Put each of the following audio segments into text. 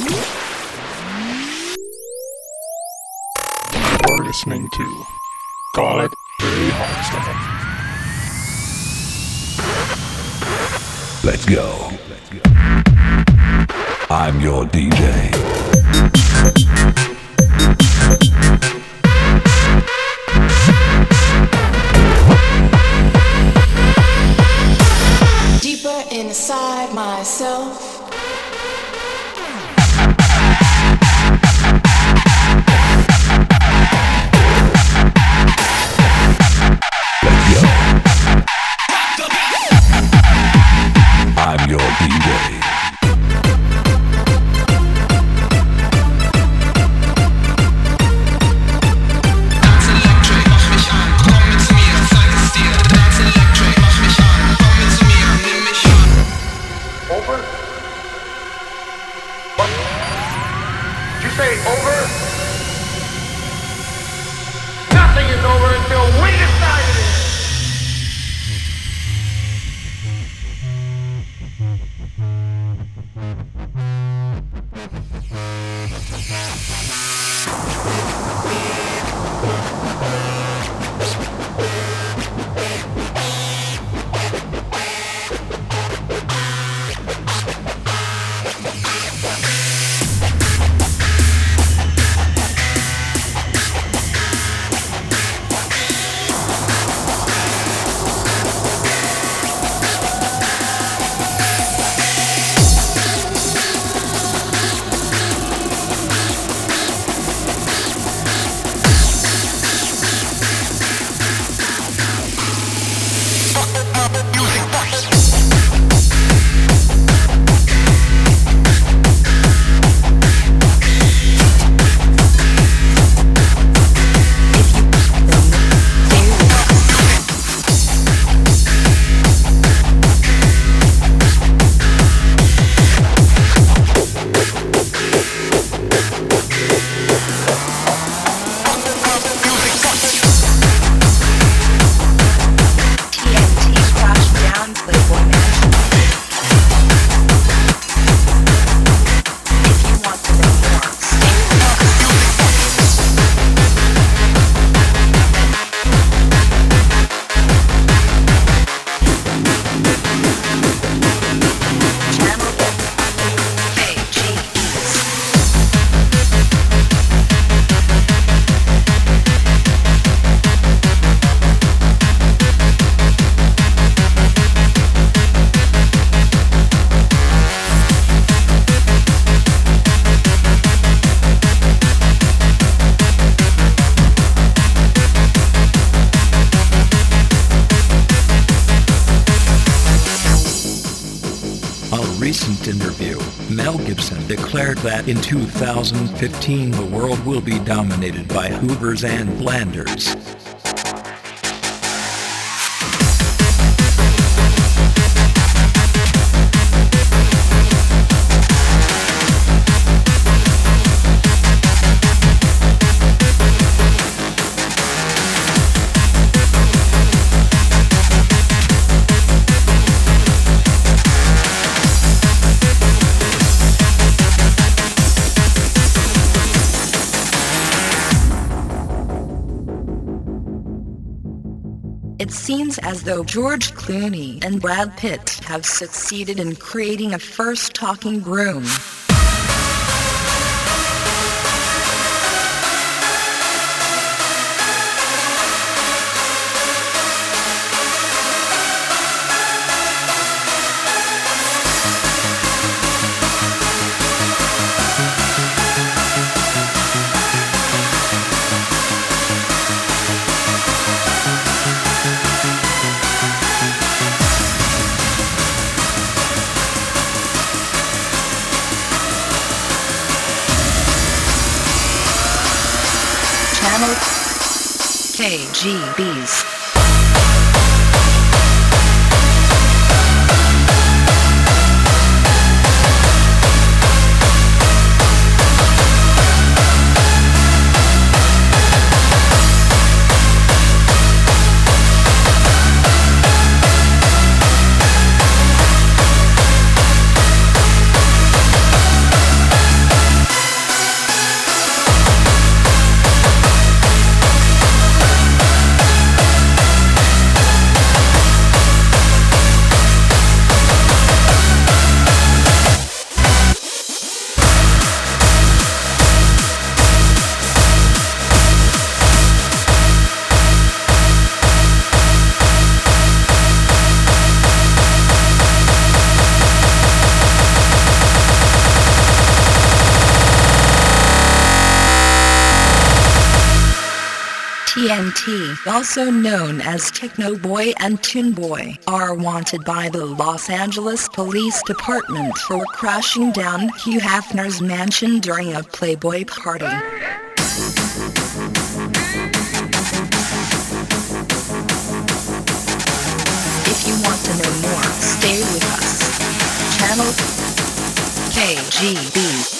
You're listening to Call It Early Hardstyle. Let's go. I'm your DJ. TNT in 2015 the world will be dominated by Hoovers and Blanders. Seems as though George Clooney and Brad Pitt have succeeded in creating a first talking broom. KGBs. Also known as Techno Boy and Toon Boy, are wanted by the Los Angeles Police Department for crashing down Hugh Hefner's mansion during a Playboy party. If you want to know more, stay with us. Channel KGB.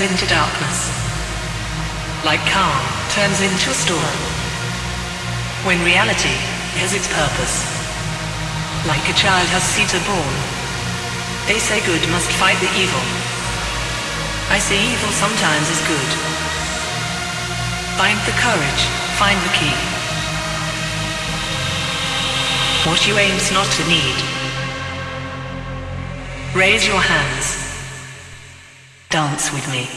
Into darkness. Like calm turns into a storm. When reality has its purpose. Like a child has Sita born. They say good must fight the evil. I say evil sometimes is good. Find the courage, find the key. What you aims not to need. Raise your hands. Dance with me.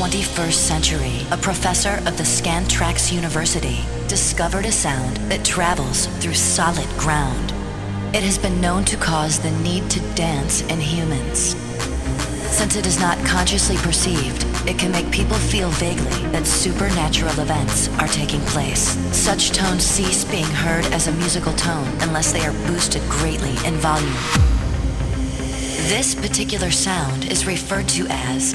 21st century, a professor of the Scantraxx University discovered a sound that travels through solid ground. It has been known to cause the need to dance in humans. Since it is not consciously perceived, it can make people feel vaguely that supernatural events are taking place. Such tones cease being heard as a musical tone unless they are boosted greatly in volume. This particular sound is referred to as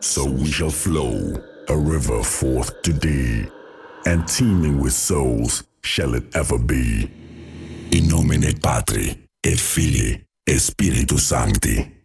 So we shall flow a river forth to thee, and teeming with souls shall it ever be. In nomine Patri, et Filii, et Spiritus Sancti.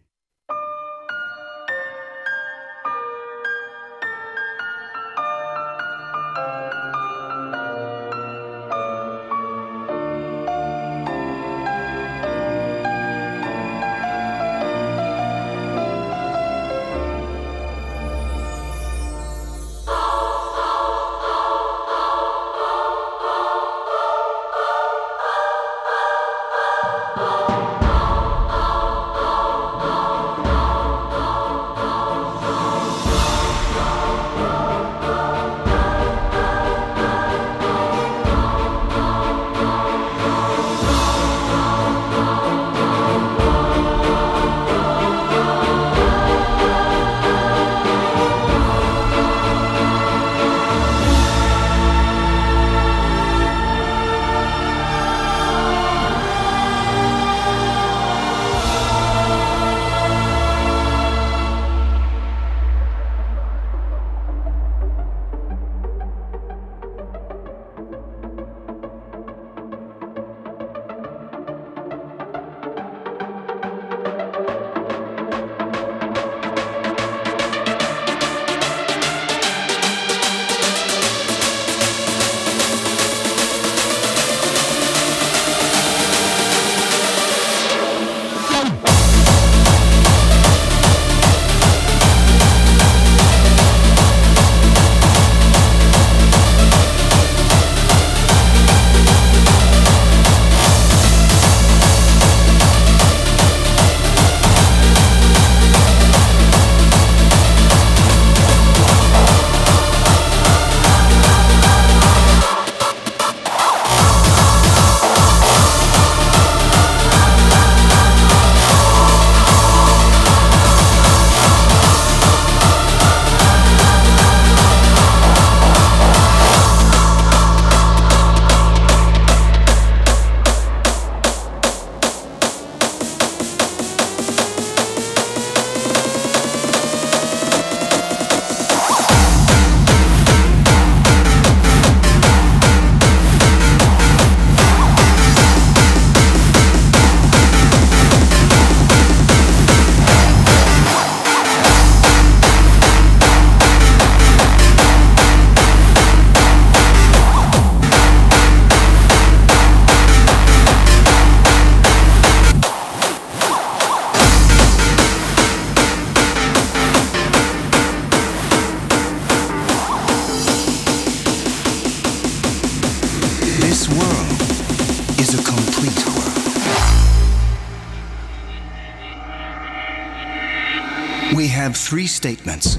Statements.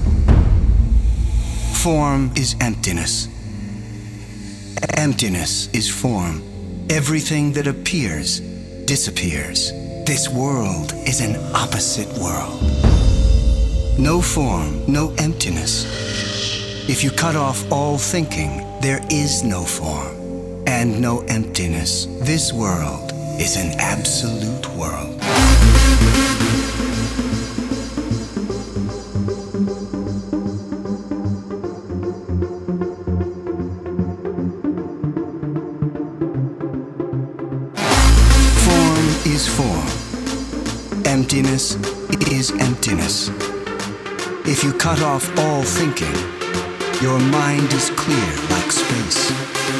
Form is emptiness. Emptiness is form. Everything that appears disappears. This world is an opposite world. No form, no emptiness. If you cut off all thinking, there is no form and no emptiness. This world is an absolute world. Is form. Emptiness is emptiness. If you cut off all thinking, your mind is clear like space.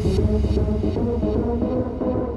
Thank you.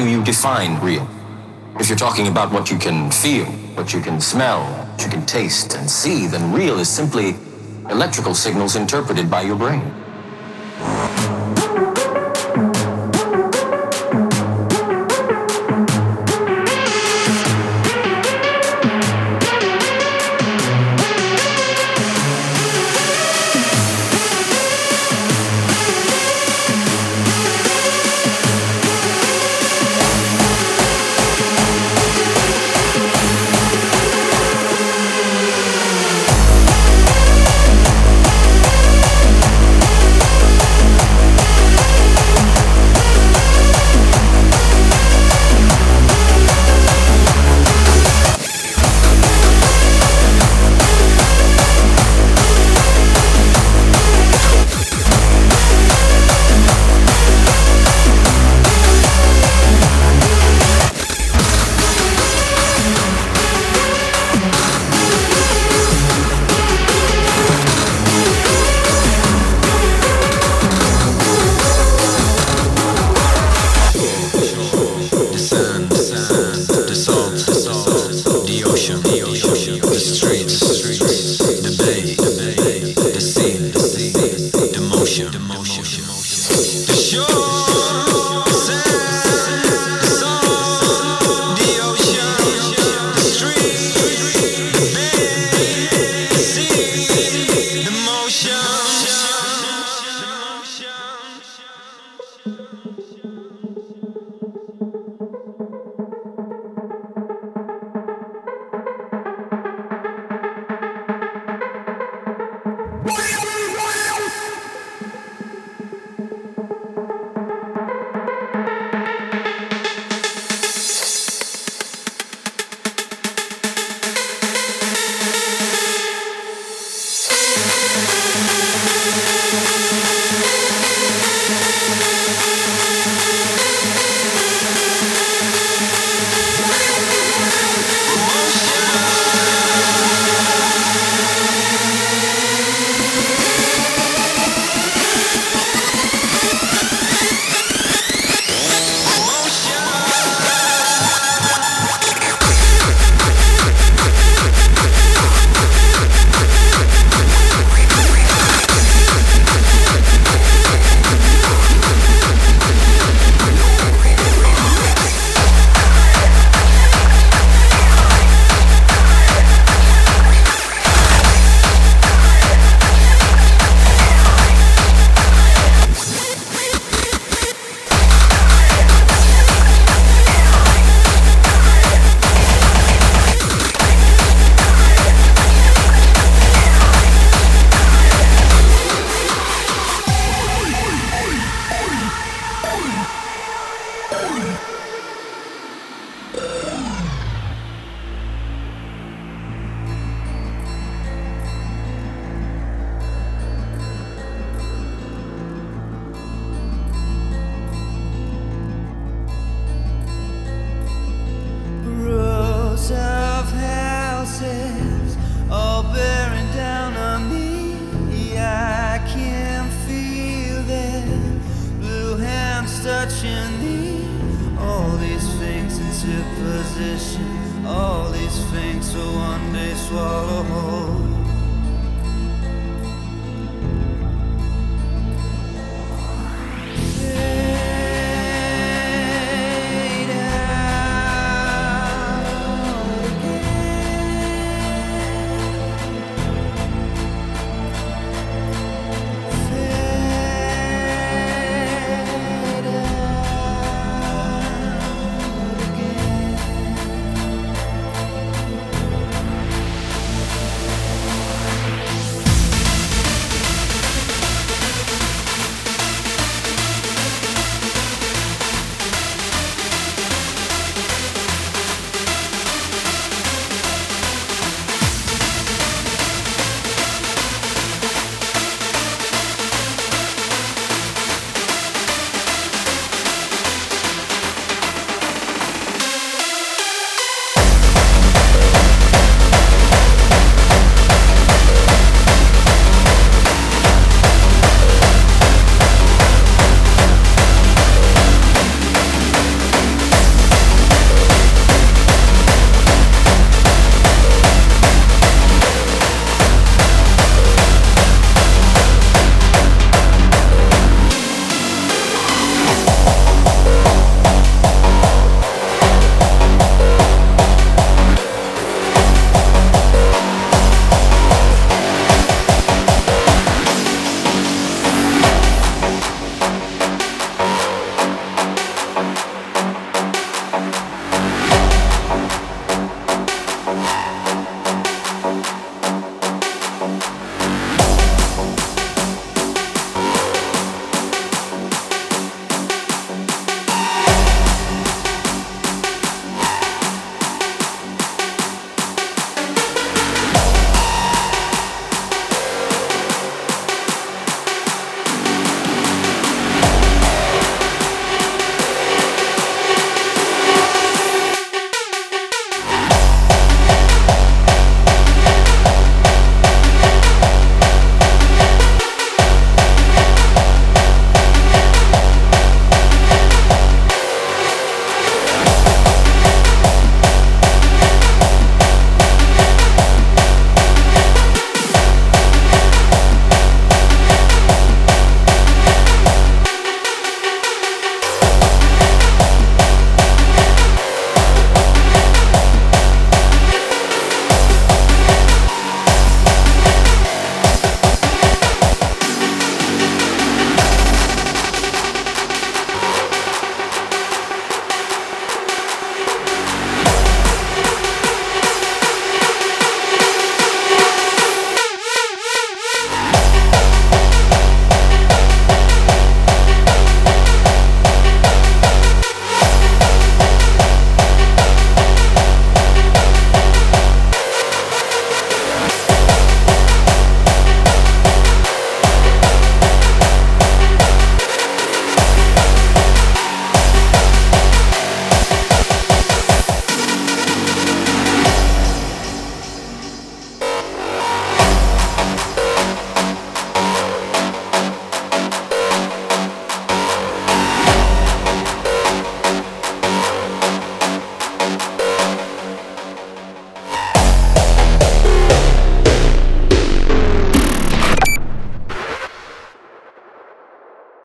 Do you define real? If you're talking about what you can feel, what you can smell, what you can taste and see, then real is simply electrical signals interpreted by your brain.